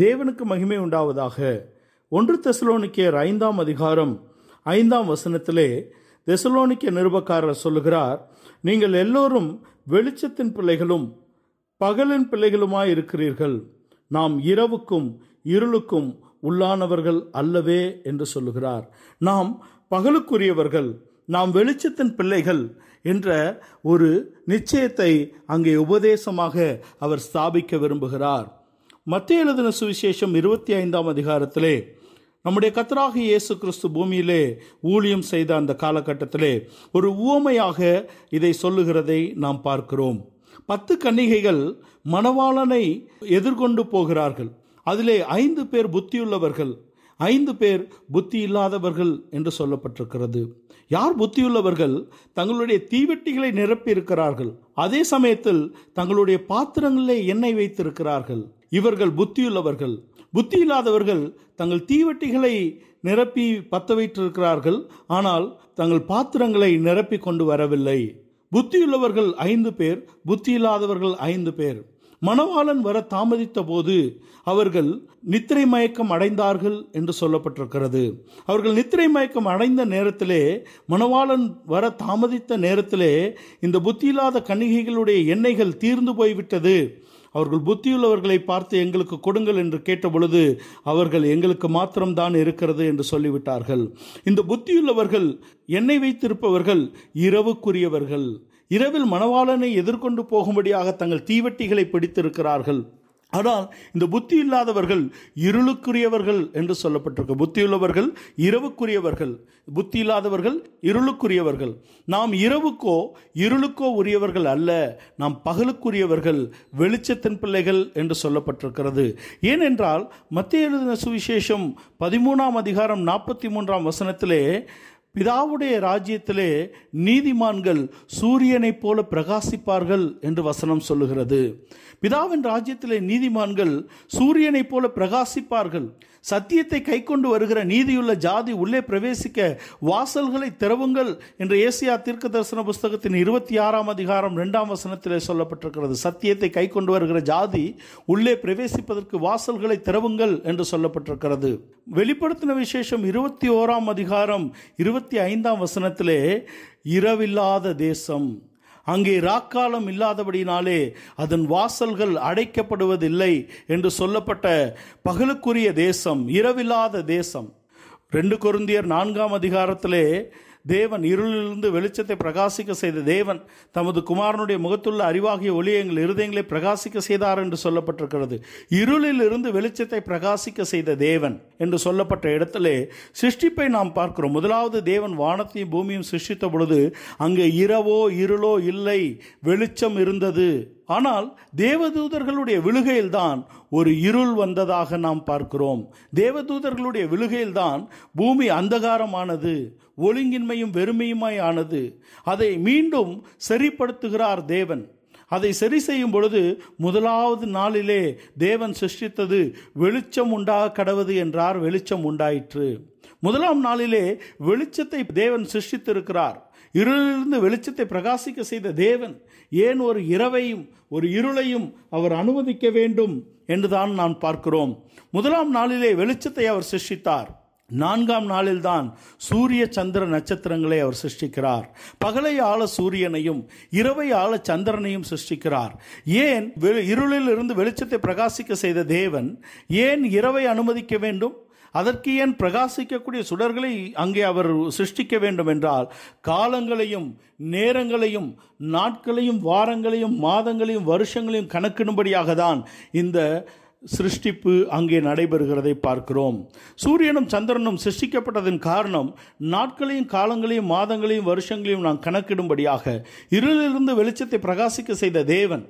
தேவனுக்கு மகிமை உண்டாவதாக. ஒன்று தெசலோனிக்கியர் ஐந்தாம் அதிகாரம் ஐந்தாம் வசனத்திலே தெசலோனிக்க நிருபக்காரர் சொல்லுகிறார் நீங்கள் எல்லோரும் வெளிச்சத்தின் பிள்ளைகளும் பகலின் பிள்ளைகளுமாய் இருக்கிறீர்கள். நாம் இரவுக்கும் இருளுக்கும் உள்ளானவர்கள் அல்லவே என்று சொல்லுகிறார். நாம் பகலுக்குரியவர்கள் நாம் வெளிச்சத்தின் பிள்ளைகள் என்ற ஒரு நிச்சயத்தை அங்கே உபதேசமாக அவர் ஸ்தாபிக்க விரும்புகிறார். மத்திய எழுதின சுவிசேஷம் இருபத்தி ஐந்தாம் அதிகாரத்திலே நம்முடைய கத்தராக இயேசு கிறிஸ்து பூமியிலே ஊழியம் செய்த அந்த காலகட்டத்திலே ஒரு உவமையாக இதை சொல்லுகிறதை நாம் பார்க்கிறோம். பத்து கன்னிகைகள் மணவாளனை எதிர்கொண்டு போகிறார்கள். அதிலே ஐந்து பேர் புத்தியுள்ளவர்கள் ஐந்து பேர் புத்தி இல்லாதவர்கள் என்று சொல்லப்பட்டிருக்கிறது. யார் புத்தியுள்ளவர்கள்? தங்களுடைய தீவெட்டிகளை நிரப்பி இருக்கிறார்கள் அதே சமயத்தில் தங்களுடைய பாத்திரங்களிலே எண்ணெய் வைத்திருக்கிறார்கள். இவர்கள் புத்தியுள்ளவர்கள். புத்தி இல்லாதவர்கள் தங்கள் தீவெட்டிகளை நிரப்பி பத்த வைத்திருக்கிறார்கள் ஆனால் தங்கள் பாத்திரங்களை நிரப்பி கொண்டு வரவில்லை. புத்தியுள்ளவர்கள் ஐந்து பேர் புத்தி இல்லாதவர்கள் ஐந்து பேர். மணவாளன் வர தாமதித்த போது அவர்கள் நித்திரை மயக்கம் அடைந்தார்கள் என்று சொல்லப்பட்டிருக்கிறது. அவர்கள் நித்திரை மயக்கம் அடைந்த நேரத்திலே மணவாளன் வர தாமதித்த நேரத்திலே இந்த புத்தியில்லாத கன்னிகைகளுடைய எண்ணெய்கள் தீர்ந்து போய்விட்டது. அவர்கள் புத்தியுள்ளவர்களை பார்த்து எங்களுக்கு கொடுங்கள் என்று கேட்டபொழுது அவர்கள் எங்களுக்கு மாத்திரம்தான் இருக்கிறது என்று சொல்லிவிட்டார்கள். இந்த புத்தியுள்ளவர்கள் எண்ணெய் வைத்திருப்பவர்கள் இரவுக்குரியவர்கள். இரவில் மணவாளனை எதிர்கொண்டு போகும்படியாக தங்கள் தீவட்டிகளை பிடித்திருக்கிறார்கள். ஆனால் இந்த புத்தி இல்லாதவர்கள் இருளுக்குரியவர்கள் என்று சொல்லப்பட்டிருக்க. புத்தியுள்ளவர்கள் இரவுக்குரியவர்கள். புத்தி இல்லாதவர்கள் இருளுக்குரியவர்கள். நாம் இரவுக்கோ இருளுக்கோ உரியவர்கள் அல்ல. நாம் பகலுக்குரியவர்கள் வெளிச்சத்தின் பிள்ளைகள் என்று சொல்லப்பட்டிருக்கிறது. ஏனென்றால் மத்திய எழுதின சுவிசேஷம் பதிமூணாம் அதிகாரம் நாற்பத்தி மூன்றாம் வசனத்திலே பிதாவுடைய ராஜ்யத்திலே நீதிமான்கள் சூரியனைப் போல பிரகாசிப்பார்கள் என்று வசனம் சொல்லுகிறது. பிதாவின் ராஜ்யத்திலே நீதிமான்கள் சூரியனைப் போல பிரகாசிப்பார்கள். சத்தியத்தை கை கொண்டு வருகிற நீதியுள்ள ஜாதி உள்ளே பிரவேசிக்க வாசல்களை திறவுங்கள் என்று ஏசியா தீர்க்க தரிசன புஸ்தகத்தின் இருபத்தி ஆறாம் அதிகாரம் இரண்டாம் வசனத்திலே சொல்லப்பட்டிருக்கிறது. சத்தியத்தை கை கொண்டு வருகிற ஜாதி உள்ளே பிரவேசிப்பதற்கு வாசல்களை திறவுங்கள் என்று சொல்லப்பட்டிருக்கிறது. வெளிப்படுத்தின விசேஷம் இருபத்தி ஓராம் அதிகாரம் இருபத்தி ஐந்தாம் வசனத்திலே இரவில்லாத தேசம். அங்கே ராக்காலம் இல்லாதபடினாலே அதன் வாசல்கள் அடைக்கப்படுவதில்லை என்று சொல்லப்பட்ட பகலுக்குரிய தேசம் இரவில்லாத தேசம். ரெண்டு கொருந்தியர் நான்காம் அதிகாரத்திலே தேவன் இருளிலிருந்து வெளிச்சத்தை பிரகாசிக்க செய்த தேவன் தமது குமாரனுடைய முகத்துள்ள அறிவாகிய ஒளியை எங்கள் இருதயங்களை பிரகாசிக்க செய்தார் என்று சொல்லப்பட்டிருக்கிறது. இருளில் இருந்து வெளிச்சத்தை பிரகாசிக்க செய்த தேவன் என்று சொல்லப்பட்ட இடத்திலே சிருஷ்டிப்பை நாம் பார்க்கிறோம். முதலாவது தேவன் வானத்தையும் பூமியும் சிருஷ்டித்த பொழுது அங்கே இரவோ இருளோ இல்லை வெளிச்சம் இருந்தது. ஆனால் தேவதூதர்களுடைய விழுகையில்தான் ஒரு இருள் வந்ததாக நாம் பார்க்கிறோம். தேவதூதர்களுடைய விழுகையில்தான் பூமி அந்தகாரமானது ஒழுங்கின்மையும் வெறுமையுமாய் ஆனது. அதை மீண்டும் சரிப்படுத்துகிறார் தேவன். அதை சரி செய்யும் பொழுது முதலாவது நாளிலே தேவன் சிருஷ்டித்தது வெளிச்சம் உண்டாக கடவுது என்றார் வெளிச்சம் உண்டாயிற்று. முதலாம் நாளிலே வெளிச்சத்தை தேவன் சிருஷ்டித்திருக்கிறார். இருளிலிருந்து வெளிச்சத்தை பிரகாசிக்க செய்த தேவன் ஏன் ஒரு இரவையும் ஒரு இருளையும் அவர் அனுமதிக்க வேண்டும் என்றுதான் நான் பார்க்கிறோம். முதலாம் நாளிலே வெளிச்சத்தை அவர் சிருஷ்டித்தார். நான்காம் நாளில்தான் சூரிய சந்திர நட்சத்திரங்களை அவர் சிருஷ்டிக்கிறார். பகலை ஆள சூரியனையும் இரவை ஆள சந்திரனையும் சிருஷ்டிக்கிறார். ஏன் இருளில் இருந்து வெளிச்சத்தை பிரகாசிக்க செய்த தேவன் ஏன் இரவை அனுமதிக்க வேண்டும்? அதற்கு ஏன் பிரகாசிக்கக்கூடிய சுடர்களை அங்கே அவர் சிருஷ்டிக்க வேண்டும் என்றால் காலங்களையும் நேரங்களையும் நாட்களையும் வாரங்களையும் மாதங்களையும் வருஷங்களையும் கணக்கிடும்படியாக தான் இந்த சிருஷ்டிப்பு அங்கே நடைபெறுகிறதை பார்க்கிறோம். சூரியனும் சந்திரனும் சிருஷ்டிக்கப்பட்டதன் காரணம் நாட்களையும் காலங்களையும் மாதங்களையும் வருஷங்களையும் நாம் கணக்கிடும்படியாக இருளிலிருந்து வெளிச்சத்தை பிரகாசிக்க செய்த தேவன்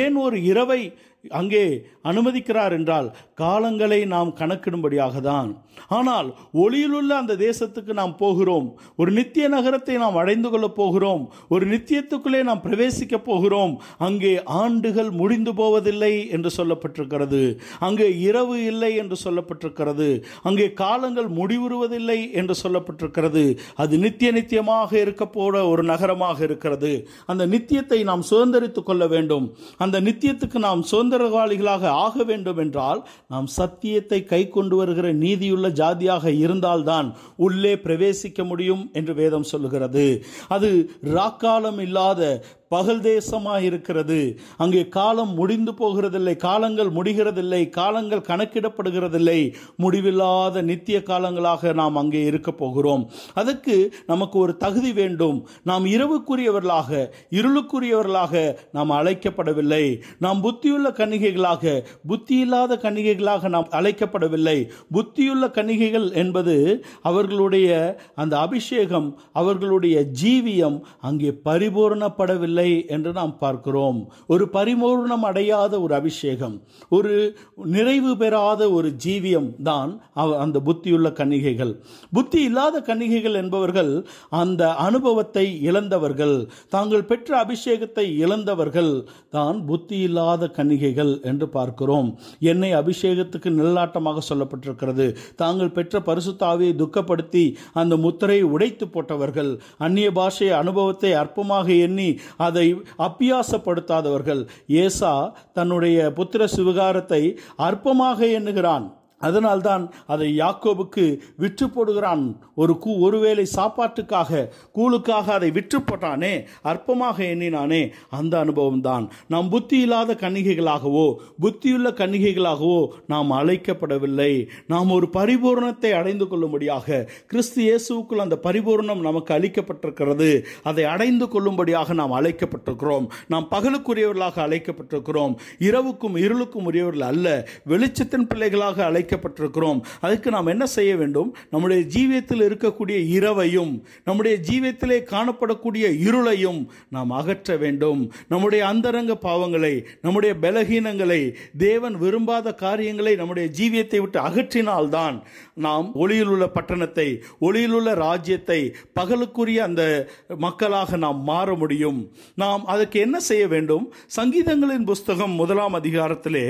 ஏன் ஒரு இரவை அங்கே அனுமதிக்கிறார் என்றால் காலங்களை நாம் கணக்கிடும்படியாக தான் ஆனால் ஒளியிலுள்ள அந்த தேசத்துக்கு நாம் போகிறோம். ஒரு நித்திய நகரத்தை நாம் அடைந்து கொள்ளப் போகிறோம். ஒரு நித்தியத்துக்குள்ளே நாம் பிரவேசிக்க போகிறோம். அங்கே ஆண்டுகள் முடிந்து போவதில்லை என்று சொல்லப்பட்டிருக்கிறது. அங்கே இரவு இல்லை என்று சொல்லப்பட்டிருக்கிறது. அங்கே காலங்கள் முடிவுறுவதில்லை என்று சொல்லப்பட்டிருக்கிறது. அது நித்திய நித்தியமாக இருக்க போட ஒரு நகரமாக இருக்கிறது. அந்த நித்தியத்தை நாம் சுதந்திரித்துக் கொள்ள வேண்டும். அந்த நித்தியத்துக்கு நாம் சுதந்திர சுதந்திரவாளிகளாக ஆக வேண்டும் என்றால் நாம் சத்தியத்தை கை கொண்டு வருகிற நீதியுள்ள ஜாதியாக இருந்தால்தான் உள்ளே பிரவேசிக்க முடியும் என்று வேதம் சொல்லுகிறது. அது ராக்காலம் இல்லாத பகல் தேசமாக இருக்கிறது அங்கே காலம் முடிந்து போகிறதில்லை காலங்கள் முடிகிறதில்லை காலங்கள் கணக்கிடப்படுகிறதில்லை. முடிவில்லாத நித்திய காலங்களாக நாம் அங்கே இருக்க போகிறோம். அதற்கு நமக்கு ஒரு தகுதி வேண்டும். நாம் இரவுக்குரியவர்களாக இருளுக்குரியவர்களாக நாம் அழைக்கப்படவில்லை. நாம் புத்தியுள்ள கன்னிகைகளாக புத்தி இல்லாத கன்னிகைகளாக நாம் அழைக்கப்படவில்லை. புத்தியுள்ள கன்னிகைகள் என்பது அவர்களுடைய அந்த அபிஷேகம் அவர்களுடைய ஜீவியம் அங்கே பரிபூரணப்படவில்லை. இல்லை என்று நாம் பார்க்கிறோம். ஒரு பரிபூர்ணம் அடையாத ஒரு அபிஷேகம் ஒரு நிறைவு பெறாத ஒரு ஜீவியம் தான் அந்த புத்தியுள்ள கன்னிகைகள். புத்தி இல்லாத கன்னிகைகள் என்பவர்கள் அந்த அனுபவத்தை இழந்தவர்கள் தாங்கள் பெற்ற அபிஷேகத்தை இழந்தவர்கள் தான் புத்தி இல்லாத கன்னிகைகள் என்று பார்க்கிறோம். என்னை அபிஷேகத்துக்கு நிழலாட்டமாக சொல்லப்பட்டிருக்கிறது. தாங்கள் பெற்ற பரிசுத்தாவியை துக்கப்படுத்தி அந்த முத்திரையை உடைத்து போட்டவர்கள் அந்நிய பாஷை அனுபவத்தை அற்பமாக எண்ணி அதை அப்பியாசப்படுத்தாதவர்கள். ஏசா தன்னுடைய புத்திர சிவகாரத்தை அற்பமாக எண்ணுகிறான். அதனால்தான் அதை யாக்கோபுக்கு விற்று போடுகிறான் ஒரு கூ ஒருவேளை சாப்பாட்டுக்காக கூழுக்காக அதை விற்று போட்டானே அற்பமாக எண்ணினானே அந்த அனுபவம் தான் நாம் புத்தி இல்லாத கன்னிகைகளாகவோ புத்தியுள்ள கன்னிகைகளாகவோ நாம் அழைக்கப்படவில்லை. நாம் ஒரு பரிபூரணத்தை அடைந்து கொள்ளும்படியாக கிறிஸ்து இயேசுவுக்குள் அந்த பரிபூரணம் நமக்கு அளிக்கப்பட்டிருக்கிறது. அதை அடைந்து கொள்ளும்படியாக நாம் அழைக்கப்பட்டிருக்கிறோம். நாம் பகலுக்குரியவர்களாக அழைக்கப்பட்டிருக்கிறோம். இரவுக்கும் இருளுக்கும் உரியவர்கள் அல்ல. வெளிச்சத்தின் பிள்ளைகளாக அழைக்க அழைக்கப்பட்டிருக்கிறோம் அதுக்கு நாம் என்ன செய்ய வேண்டும்? நம்முடைய ஜீவியத்தில் இருக்கக்கூடிய இரவையும் நம்முடைய ஜீவியத்திலே காணப்படக்கூடிய இருளையும் நாம் அகற்ற வேண்டும். நம்முடைய அந்தரங்க பாவங்களை நம்முடைய பலகீனங்களை தேவன் விரும்பாத காரியங்களை நம்முடைய ஜீவியத்தை விட்டு அகற்றினால்தான் நாம் ஒளியில் உள்ள பட்டணத்தை ஒளியில் உள்ள ராஜ்யத்தை பகலுக்குரிய அந்த மக்களாக நாம் மாற முடியும். நாம் அதற்கு என்ன செய்ய வேண்டும்? சங்கீதங்களின் புஸ்தகம் முதலாம் அதிகாரத்திலே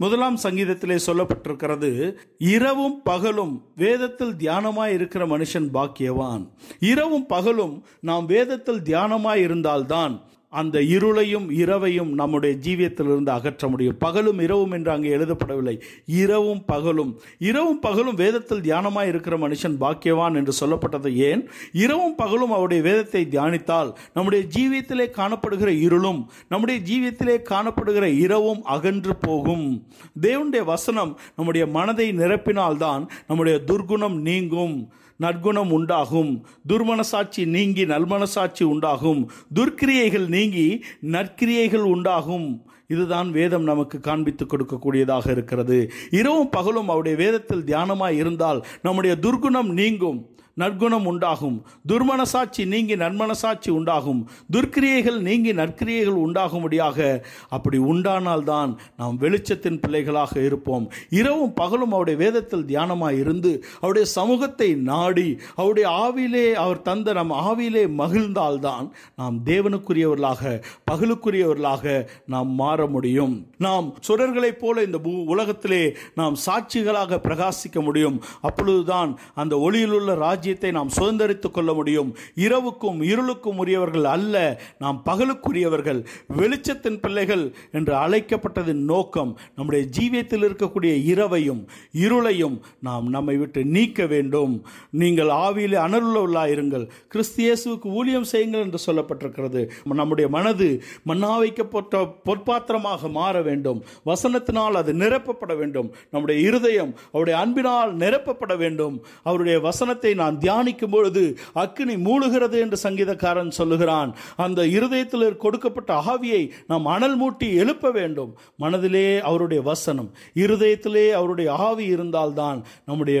முதலாம் சங்கீதத்திலே சொல்லப்பட்டிருக்கிறது இரவும் பகலும் வேதத்தில் தியானமாய் இருக்கிற மனுஷன் பாக்கியவான். இரவும் பகலும் நாம் வேதத்தில் தியானமாய் இருந்தால்தான் அந்த இருளையும் இரவையும் நம்முடைய ஜீவியத்திலிருந்து அகற்ற முடியும். பகலும் இரவும் என்று அங்கே எழுதப்படவில்லை. இரவும் பகலும். இரவும் பகலும் வேதத்தில் தியானமாக இருக்கிற மனுஷன் பாக்கியவான் என்று சொல்லப்பட்டது ஏன்? இரவும் பகலும் அவருடைய வேதத்தை தியானித்தால் நம்முடைய ஜீவியத்திலே காணப்படுகிற இருளும் நம்முடைய ஜீவியத்திலே காணப்படுகிற இரவும் அகன்று போகும். தேவனுடைய வசனம் நம்முடைய மனதை நிரப்பினால்தான் நம்முடைய துர்குணம் நீங்கும். நற்குணம் உண்டாகும். துர்மனசாட்சி நீங்கி நல்மனசாட்சி உண்டாகும். துர்க்கிரியைகள் நீங்கி நற்கிரியைகள் உண்டாகும். இதுதான் வேதம் நமக்கு காண்பித்து கொடுக்கக்கூடியதாக இருக்கிறது. இரவும் பகலும் அவருடைய வேதத்தில் தியானமாய் இருந்தால் நம்முடைய துர்குணம் நீங்கும். நற்குணம் உண்டாகும். துர்மனசாட்சி நீங்கி நன்மனசாட்சி உண்டாகும். துர்க்கிரியைகள் நீங்கி நற்கிரியைகள் உண்டாகும்படியாக அப்படி உண்டானால்தான் நாம் வெளிச்சத்தின் பிள்ளைகளாக இருப்போம். இரவும் பகலும் அவருடைய வேதத்தில் தியானமாக இருந்து அவருடைய சமூகத்தை நாடி அவருடைய ஆவியிலே அவர் தந்த நம் ஆவியிலே மகிழ்ந்தால்தான் நாம் தேவனுக்குரியவர்களாக பகலுக்குரியவர்களாக நாம் மாற முடியும். நாம் சுடர்களைப் போல இந்த பூ- உலகத்திலே நாம் சாட்சிகளாக பிரகாசிக்க முடியும். அப்பொழுதுதான் அந்த ஒளியிலுள்ள ராஜ்யத்தை நாம் சுதந்திரித்துக் கொள்ள முடியும். இரவுக்கும் இருளுக்கும் உரியவர்கள் அல்ல நாம் பகலுக்குரியவர்கள். வெளிச்சத்தின் பிள்ளைகள் என்று அழைக்கப்பட்டதின் நோக்கம் நம்முடைய ஜீவியத்தில் இருக்கக்கூடிய இரவையும் இருளையும் நாம் நம்மை விட்டு நீக்க வேண்டும். நீங்கள் ஆவியிலே அனருள்ளவர்களாயிருங்கள். கிறிஸ்து ஊழியம் செய்யுங்கள் என்று சொல்லப்பட்டிருக்கிறது. நம்முடைய மனது மன்னா வைக்கப்பட்ட பொற்பாத்திரமாக மாற வேண்டும். வசனத்தினால் அது நிரப்பப்பட வேண்டும். நம்முடைய இருதயம் அவருடைய அன்பினால் நிரப்பப்பட வேண்டும். அவருடைய வசனத்தை நான் தியானிக்கும் பொழுது அக்கினி மூழுகிறது என்று சங்கீதக்காரன் சொல்லுகிறான். அந்த இருதயத்தில் கொடுக்கப்பட்ட ஆவியை நாம் அனல் மூட்டி எழுப்ப வேண்டும். மனதிலே அவருடைய வசனம் இருதயத்திலே அவருடைய ஆவி இருந்தால்தான் நம்முடைய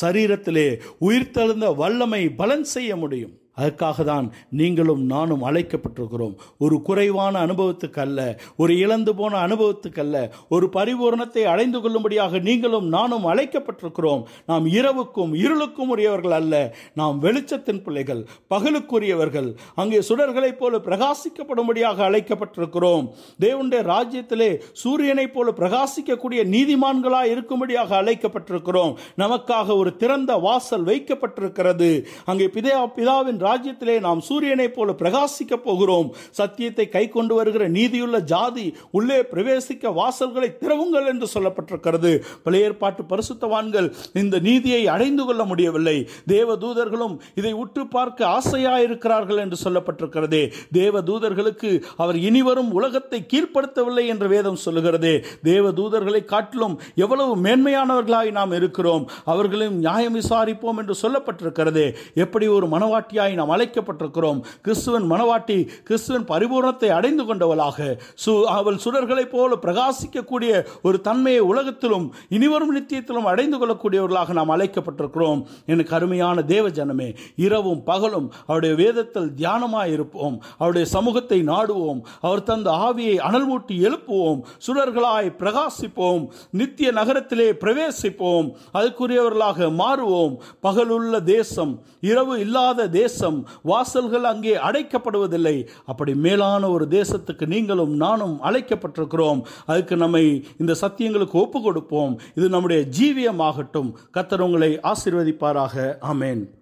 சரீரத்திலே உயிர்த்தெழுந்த வல்லமை பலன் செய்ய முடியும். அதற்காக தான் நீங்களும் நானும் அழைக்கப்பட்டிருக்கிறோம். ஒரு குறைவான அனுபவத்துக்கு அல்ல ஒரு இழந்து போன அனுபவத்துக்கு அல்ல ஒரு பரிபூரணத்தை அடைந்து கொள்ளும்படியாக நீங்களும் நானும் அழைக்கப்பட்டிருக்கிறோம். நாம் இரவுக்கும் இருளுக்கும் உரியவர்கள் அல்ல நாம் வெளிச்சத்தின் பிள்ளைகள் பகலுக்குரியவர்கள். அங்கே சுடர்களைப் போல பிரகாசிக்கப்படும்படியாக அழைக்கப்பட்டிருக்கிறோம். தேவனுடைய ராஜ்யத்திலே சூரியனைப் போல பிரகாசிக்கக்கூடிய நீதிமான்களாக இருக்கும்படியாக அழைக்கப்பட்டிருக்கிறோம். நமக்காக ஒரு திறந்த வாசல் வைக்கப்பட்டிருக்கிறது. அங்கே பிதா பிதாவின் ராஜ்யத்திலே நாம் சூரியனைப் போல பிரகாசிக்கப் போகிறோம். சத்தியத்தை கை கொண்டு வருகிற நீதியுள்ள ஜாதி உள்ளே பிரவேசிக்க வாசல்களை திறவுங்கள் என்று சொல்லப்பட்டிருக்கிறது. பழைய ஏற்பாட்டு பரிசுத்தவான்கள் இந்த நீதியை அடைந்து கொள்ள முடியவில்லை. தேவ தூதர்களும் இதை உற்று பார்க்க ஆசையாயிருக்கிறார்கள் என்று சொல்லப்பட்டிருக்கிறதே. தேவ தூதர்களுக்கு அவர் இனிவரும் உலகத்தை கீழ்ப்படுத்தவில்லை என்று வேதம் சொல்லுகிறது. தேவ தூதர்களை காட்டிலும் எவ்வளவு மேன்மையானவர்களாய் நாம் இருக்கிறோம். அவர்களையும் நியாயம் விசாரிப்போம் என்று சொல்லப்பட்டிருக்கிறது. எப்படி ஒரு மனவாட்டியாய் நாம் அழைக்கப்பட்டிருக்கிறோம். கிறிஸ்துவன் மனவாட்டி கிறிஸ்துவன் பரிபூர்ணத்தை அடைந்து கொண்டவளாக. சு அவள் சுடர்களைப் போல பிரகாசிக்கக்கூடிய ஒரு தன்மையை உலகத்திலும் இனிவரும் நித்தியத்திலும் அடைந்து கொள்ளக்கூடியவர்களாக நாம் அழைக்கப்பட்டிருக்கிறோம். எனக்கு அருமையான தேவ ஜனமே இரவும் பகலும் அவருடைய வேதத்தில் தியானமாக இருப்போம் அவருடைய சமூகத்தை நாடுவோம். அவர் தந்த ஆவியை அனல் மூட்டி எழுப்புவோம். சுடர்களாய் பிரகாசிப்போம். நித்திய நகரத்திலே பிரவேசிப்போம். அதுக்குரியவர்களாக மாறுவோம். பகலுள்ள தேசம் இரவு இல்லாத தேசம் தேசம் வாசல்கள் அங்கே அடைக்கப்படுவதில்லை. அப்படி மேலான ஒரு தேசத்துக்கு நீங்களும் நானும் அழைக்கப்பட்டிருக்கிறோம். அதுக்கு நம்மை இந்த சத்தியங்களுக்கு ஒப்பு கொடுப்போம் இது நம்முடைய ஜீவியமாகட்டும். கத்தர் உங்களை ஆசீர்வதிப்பாராக. ஆமேன்.